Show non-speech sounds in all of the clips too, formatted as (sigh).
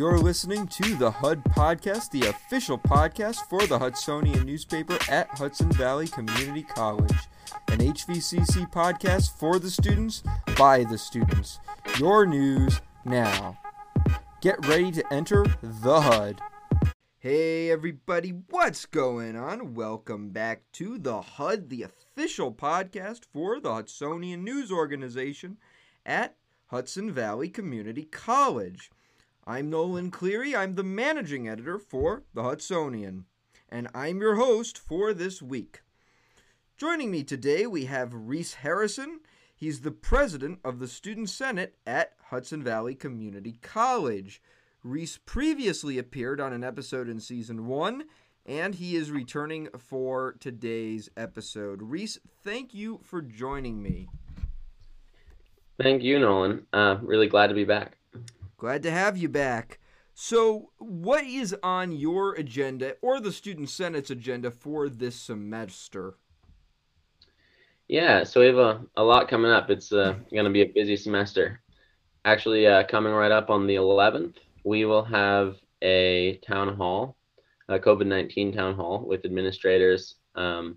You're listening to the HUD Podcast, the official podcast for the Hudsonian newspaper at Hudson Valley Community College. An HVCC podcast for the students, by the students. Your news now. Get ready to enter the HUD. Hey everybody, what's going on? Welcome back to the HUD, the official podcast for the Hudsonian News Organization at Hudson Valley Community College. I'm Nolan Cleary, I'm the managing editor for the Hudsonian, and I'm your host for this week. Joining me today, we have Reese Harrison. He's the president of the Student Senate at Hudson Valley Community College. Reese previously appeared on an episode in season one, and he is returning for today's episode. Reese, thank you for joining me. Thank you, Nolan. Uh, really glad to be back. Glad to have you back. So, what is on your agenda or the Student Senate's agenda for this semester? Yeah, so we have a, a lot coming up. It's uh, going to be a busy semester. Actually, uh, coming right up on the 11th, we will have a town hall, a COVID 19 town hall with administrators. Um,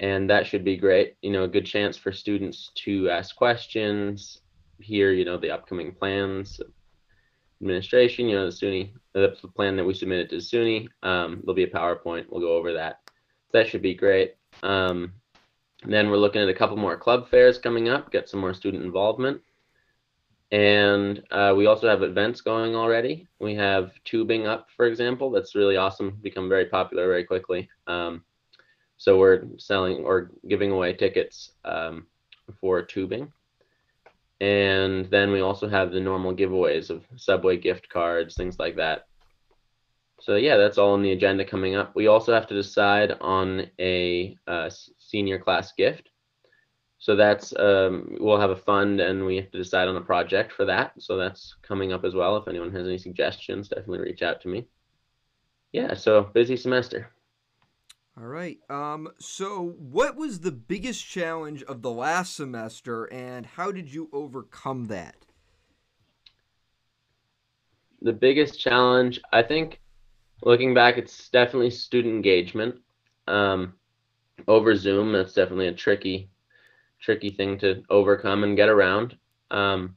and that should be great. You know, a good chance for students to ask questions, hear, you know, the upcoming plans, administration, you know, the SUNY, the plan that we submitted to SUNY. Um, there'll be a PowerPoint. We'll go over that. That should be great. Um, then we're looking at a couple more club fairs coming up, get some more student involvement. And uh, we also have events going already. We have tubing up, for example. That's really awesome, become very popular very quickly. Um, so we're selling or giving away tickets um, for tubing. And then we also have the normal giveaways of Subway gift cards, things like that. So yeah, that's all on the agenda coming up. We also have to decide on a uh, senior class gift. So that's um, we'll have a fund and we have to decide on a project for that. So that's coming up as well. If anyone has any suggestions, definitely reach out to me. Yeah, so busy semester. All right. Um, so, what was the biggest challenge of the last semester, and how did you overcome that? The biggest challenge, I think, looking back, it's definitely student engagement. Um, over Zoom, that's definitely a tricky tricky thing to overcome and get around. Um,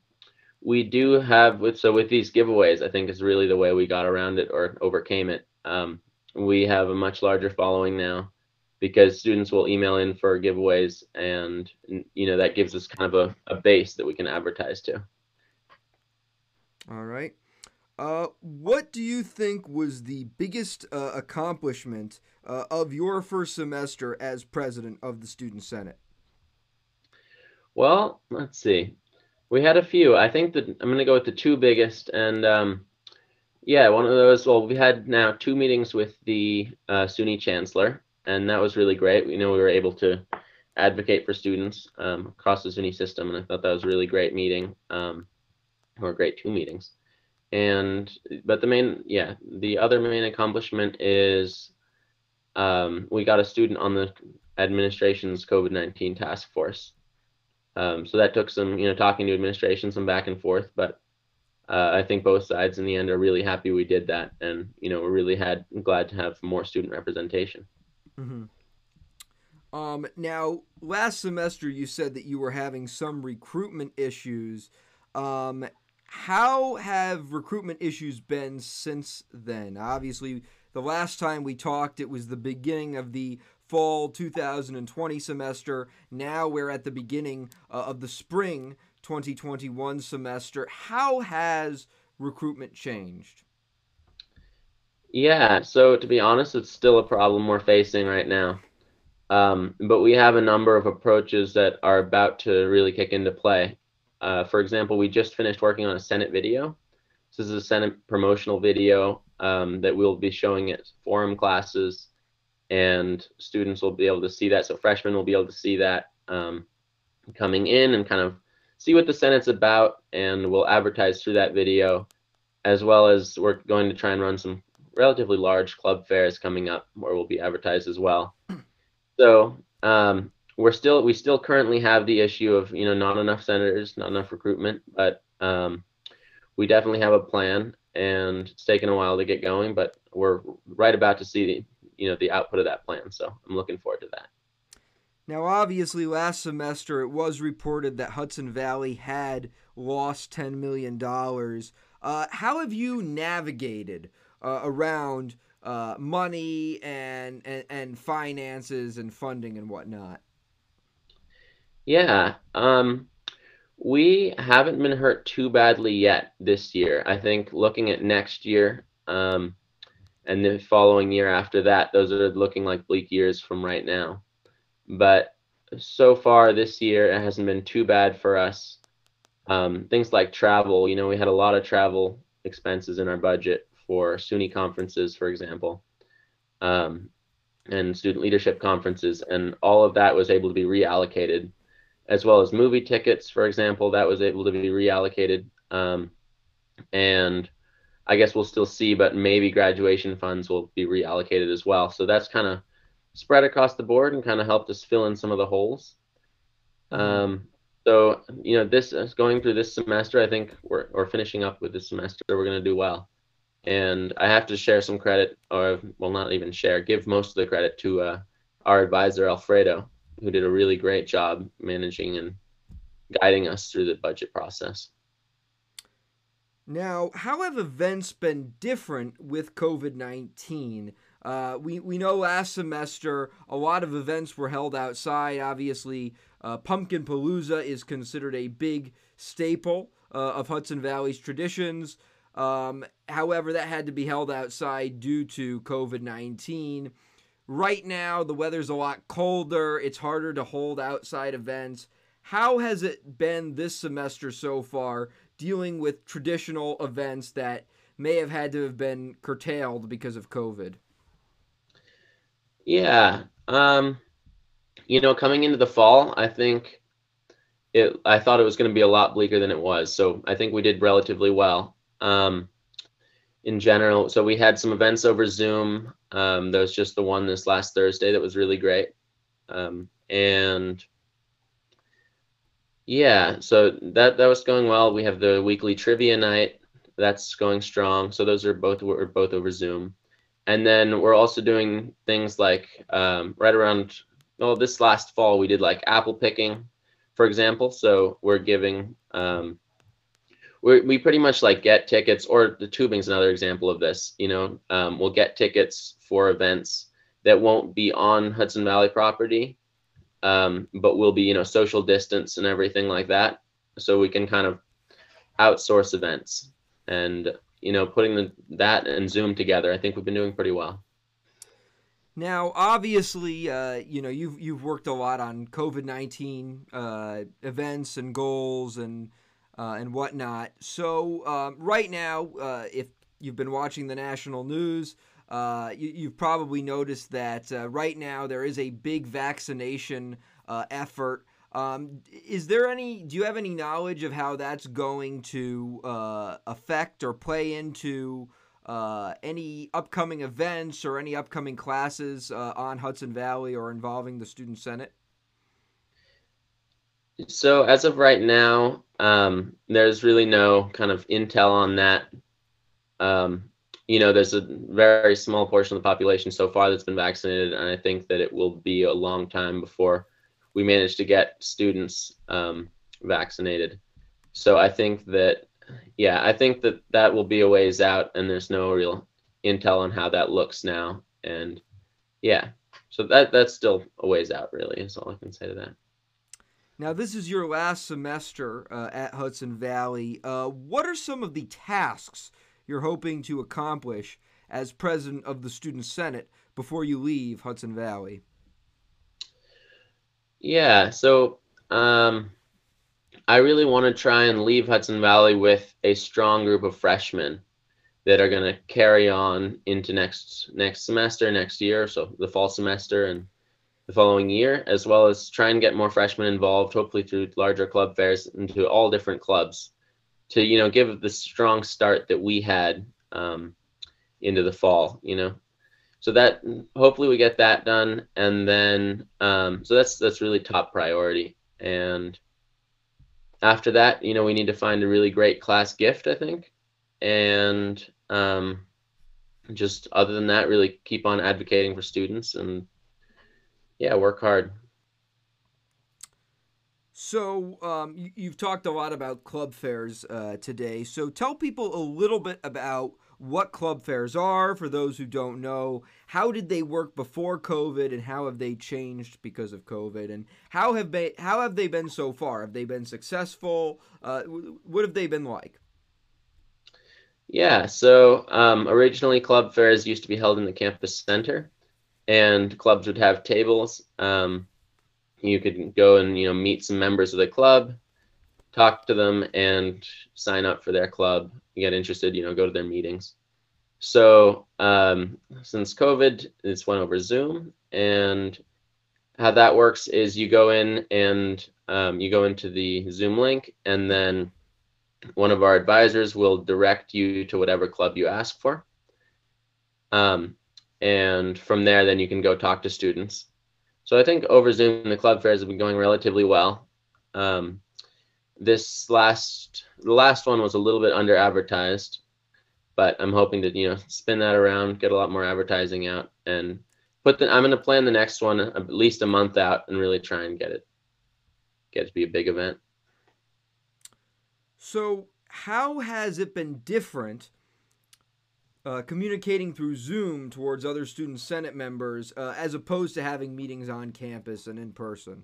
we do have with so with these giveaways, I think is really the way we got around it or overcame it. Um, we have a much larger following now because students will email in for giveaways and you know that gives us kind of a, a base that we can advertise to all right uh, what do you think was the biggest uh, accomplishment uh, of your first semester as president of the student senate well, let's see. We had a few. I think that I'm going to go with the two biggest. And um, yeah, one of those, well, we had now two meetings with the uh, SUNY chancellor, and that was really great. We know we were able to advocate for students um, across the SUNY system, and I thought that was a really great meeting, um, or great two meetings. And but the main, yeah, the other main accomplishment is um, we got a student on the administration's COVID 19 task force. Um, so that took some, you know, talking to administration, some back and forth, but uh, I think both sides in the end are really happy we did that, and you know, we're really had glad to have more student representation. Mm-hmm. Um, now, last semester you said that you were having some recruitment issues. Um, how have recruitment issues been since then? Obviously, the last time we talked, it was the beginning of the fall 2020 semester. Now we're at the beginning uh, of the spring 2021 semester. How has recruitment changed? Yeah, so to be honest, it's still a problem we're facing right now. Um, but we have a number of approaches that are about to really kick into play. Uh, for example, we just finished working on a Senate video. This is a Senate promotional video um, that we'll be showing at forum classes and students will be able to see that. So freshmen will be able to see that um, coming in and kind of see what the Senate's about, and we'll advertise through that video, as well as we're going to try and run some relatively large club fairs coming up where we'll be advertised as well. So um, we're still we still currently have the issue of you know not enough senators, not enough recruitment, but um, we definitely have a plan and it's taken a while to get going, but we're right about to see the you know the output of that plan. So I'm looking forward to that. Now, obviously, last semester it was reported that Hudson Valley had lost $10 million. Uh, how have you navigated uh, around uh, money and, and, and finances and funding and whatnot? Yeah, um, we haven't been hurt too badly yet this year. I think looking at next year um, and the following year after that, those are looking like bleak years from right now. But so far this year, it hasn't been too bad for us. Um, things like travel, you know, we had a lot of travel expenses in our budget for SUNY conferences, for example, um, and student leadership conferences, and all of that was able to be reallocated, as well as movie tickets, for example, that was able to be reallocated. Um, and I guess we'll still see, but maybe graduation funds will be reallocated as well. So that's kind of spread across the board and kind of helped us fill in some of the holes. Mm-hmm. Um, so you know, this is going through this semester. I think we're or finishing up with this semester. We're going to do well, and I have to share some credit, or well, not even share, give most of the credit to uh, our advisor Alfredo, who did a really great job managing and guiding us through the budget process. Now, how have events been different with COVID 19? Uh, we, we know last semester a lot of events were held outside. Obviously, uh, Pumpkin Palooza is considered a big staple uh, of Hudson Valley's traditions. Um, however, that had to be held outside due to COVID 19. Right now, the weather's a lot colder. It's harder to hold outside events. How has it been this semester so far dealing with traditional events that may have had to have been curtailed because of COVID? Yeah. Um, you know, coming into the fall, I think it. I thought it was going to be a lot bleaker than it was. So I think we did relatively well. Um, in general, so we had some events over Zoom. Um, there was just the one this last Thursday that was really great. Um, and yeah, so that that was going well. We have the weekly trivia night that's going strong. So those are both were both over Zoom. And then we're also doing things like um, right around, well, this last fall, we did like apple picking, for example. So we're giving, um, we we pretty much like get tickets, or the tubing's another example of this. You know, um, we'll get tickets for events that won't be on Hudson Valley property, um, but will be, you know, social distance and everything like that. So we can kind of outsource events. And you know, putting the, that and Zoom together, I think we've been doing pretty well. Now, obviously, uh, you know you've you've worked a lot on COVID nineteen uh, events and goals and uh, and whatnot. So um, right now, uh, if you've been watching the national news, uh, you, have probably noticed that uh, right now there is a big vaccination effort um, is there any? Do you have any knowledge of how that's going to uh, affect or play into uh, any upcoming events or any upcoming classes uh, on Hudson Valley or involving the Student Senate? So as of right now, um, there's really no kind of intel on that. Um, you know, there's a very small portion of the population so far that's been vaccinated, and I think that it will be a long time before we managed to get students um, vaccinated. So I think that, yeah, I think that that will be a ways out, and there's no real intel on how that looks now. And yeah, so that that's still a ways out, really. Is all I can say to that. Now, this is your last semester uh, at Hudson Valley. Uh, what are some of the tasks you're hoping to accomplish as president of the Student Senate before you leave Hudson Valley? Yeah, so um, I really want to try and leave Hudson Valley with a strong group of freshmen that are going to carry on into next next semester, next year, so the fall semester and the following year, as well as try and get more freshmen involved, hopefully through larger club fairs into all different clubs, to you know give the strong start that we had um, into the fall. You know, so that hopefully we get that done and then um, so that's that's really top priority and after that you know we need to find a really great class gift i think and um, just other than that, really keep on advocating for students and yeah, work hard. So um, you, have talked a lot about club fairs uh, today. So tell people a little bit about what club fairs are for those who don't know. How did they work before COVID, and how have they changed because of COVID? And how have they how have they been so far? Have they been successful? Uh, what have they been like? Yeah, so um, originally club fairs used to be held in the campus center, and clubs would have tables. Um, you could go and you know meet some members of the club talk to them and sign up for their club get interested you know go to their meetings. So um, since covid it's went over zoom and how that works is you go in and um, you go into the zoom link and then one of our advisors will direct you to whatever club you ask for. Um, and from there then you can go talk to students. So I think over Zoom, the club fairs have been going relatively well. Um, this last, the last one was a little bit under advertised, but I'm hoping to, you know, spin that around, get a lot more advertising out and put the, I'm going to plan the next one at least a month out and really try and get it, get it to be a big event. So how has it been different uh, communicating through Zoom towards other student senate members uh, as opposed to having meetings on campus and in person?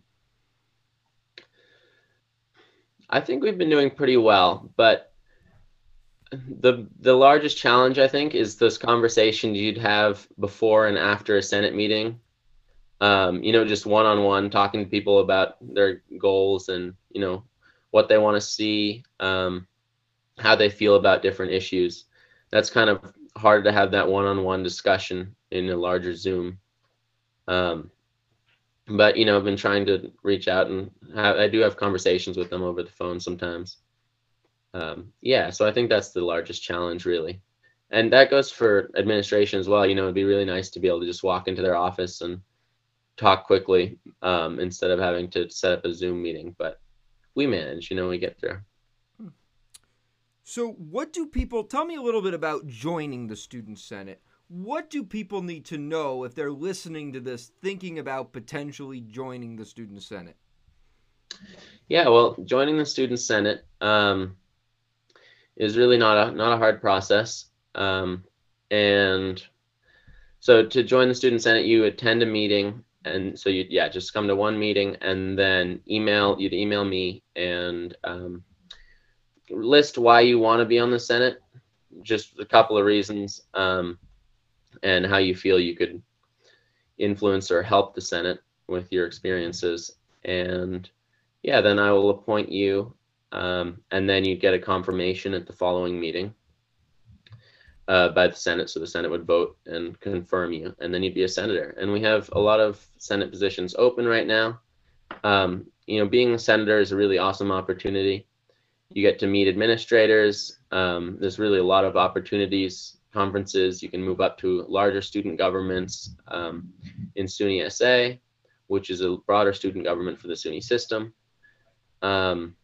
I think we've been doing pretty well, but the the largest challenge I think is those conversations you'd have before and after a Senate meeting. Um, you know, just one on one, talking to people about their goals and you know what they want to see, um, how they feel about different issues. That's kind of hard to have that one-on-one discussion in a larger Zoom. Um, but you know, I've been trying to reach out and have, I do have conversations with them over the phone sometimes. Um, yeah, so I think that's the largest challenge, really, and that goes for administration as well. You know, it'd be really nice to be able to just walk into their office and talk quickly um, instead of having to set up a Zoom meeting. But we manage, you know, we get through. So, what do people tell me a little bit about joining the Student Senate? What do people need to know if they're listening to this, thinking about potentially joining the Student Senate? Yeah, well, joining the Student Senate um, is really not a not a hard process, um, and so to join the Student Senate, you attend a meeting, and so you yeah just come to one meeting, and then email you'd email me, and um, list why you want to be on the Senate, just a couple of reasons, um, and how you feel you could influence or help the Senate with your experiences. And yeah, then I will appoint you, um, and then you get a confirmation at the following meeting uh, by the Senate. So the Senate would vote and confirm you, and then you'd be a senator. And we have a lot of Senate positions open right now. Um, you know, being a senator is a really awesome opportunity you get to meet administrators. Um, there's really a lot of opportunities, conferences. You can move up to larger student governments um, in SUNY SA, which is a broader student government for the SUNY system. Um,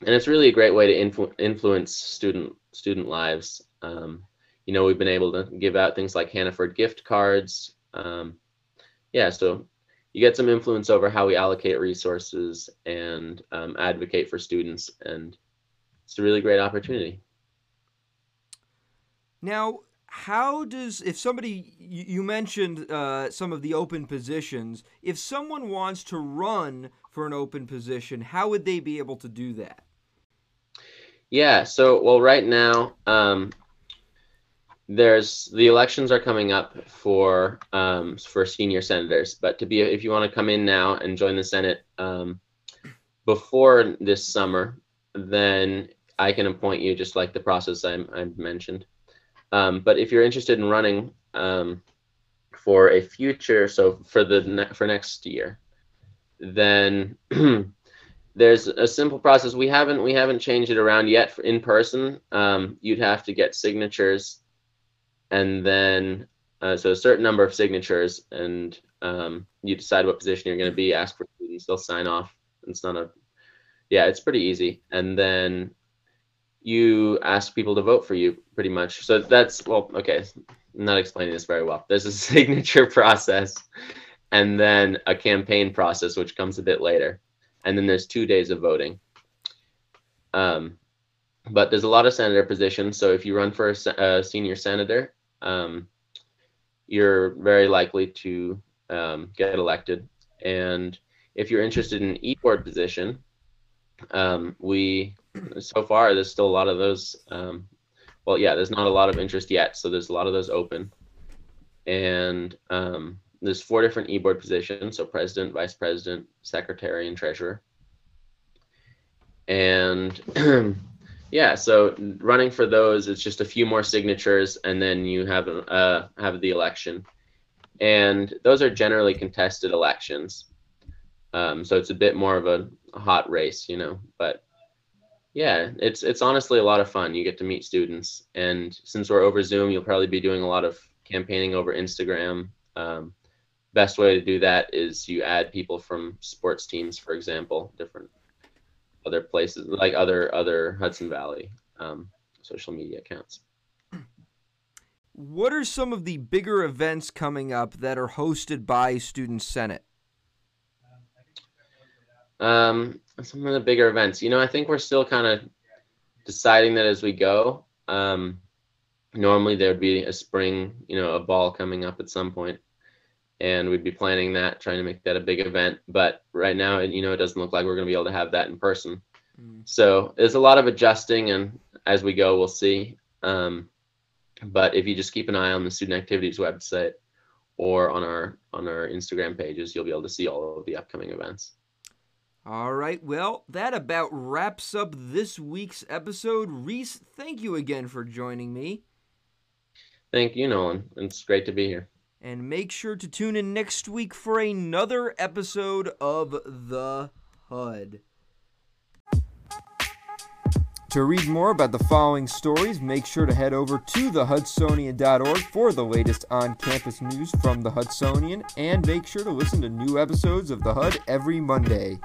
and it's really a great way to influ- influence student student lives. Um, you know, we've been able to give out things like Hannaford gift cards. Um, yeah, so you get some influence over how we allocate resources and um, advocate for students and it's a really great opportunity. Now, how does if somebody you mentioned uh, some of the open positions. If someone wants to run for an open position how would they be able to do that? Yeah so well right now um, there's the elections are coming up for um, for senior senators. But to be if you want to come in now and join the senate um, before this summer then I can appoint you just like the process I, I mentioned. Um, but if you're interested in running um, for a future, so for the ne- for next year, then (clears throat) there's a simple process. We haven't we haven't changed it around yet in person. Um, you'd have to get signatures, and then uh, so a certain number of signatures, and um, you decide what position you're going to be. Ask for students, they'll sign off. It's not a yeah, it's pretty easy. And then you ask people to vote for you pretty much. So that's well, okay. I'm not explaining this very well. There's a (laughs) signature process and then a campaign process, which comes a bit later. And then there's two days of voting. Um, but there's a lot of senator positions. So if you run for a, a senior senator, um, you're very likely to um, get elected. And if you're interested in an e-board position, um, we so far there's still a lot of those. Um, well, yeah, there's not a lot of interest yet, so there's a lot of those open. And um, there's four different e-board positions, so president, vice president, secretary, and treasurer. And (clears throat) yeah, so running for those, it's just a few more signatures, and then you have uh, have the election. And those are generally contested elections. Um, so it's a bit more of a hot race, you know. But yeah, it's it's honestly a lot of fun. You get to meet students, and since we're over Zoom, you'll probably be doing a lot of campaigning over Instagram. Um, best way to do that is you add people from sports teams, for example, different other places like other other Hudson Valley um, social media accounts. What are some of the bigger events coming up that are hosted by Student Senate? Um, some of the bigger events. You know, I think we're still kind of deciding that as we go. Um, normally there would be a spring, you know, a ball coming up at some point, and we'd be planning that, trying to make that a big event. But right now, you know, it doesn't look like we're going to be able to have that in person. Mm. So there's a lot of adjusting, and as we go, we'll see. Um, but if you just keep an eye on the student activities website or on our on our Instagram pages, you'll be able to see all of the upcoming events. All right, well, that about wraps up this week's episode. Reese, thank you again for joining me. Thank you, Nolan. It's great to be here. And make sure to tune in next week for another episode of The HUD. To read more about the following stories, make sure to head over to thehudsonian.org for the latest on campus news from the Hudsonian, and make sure to listen to new episodes of The HUD every Monday.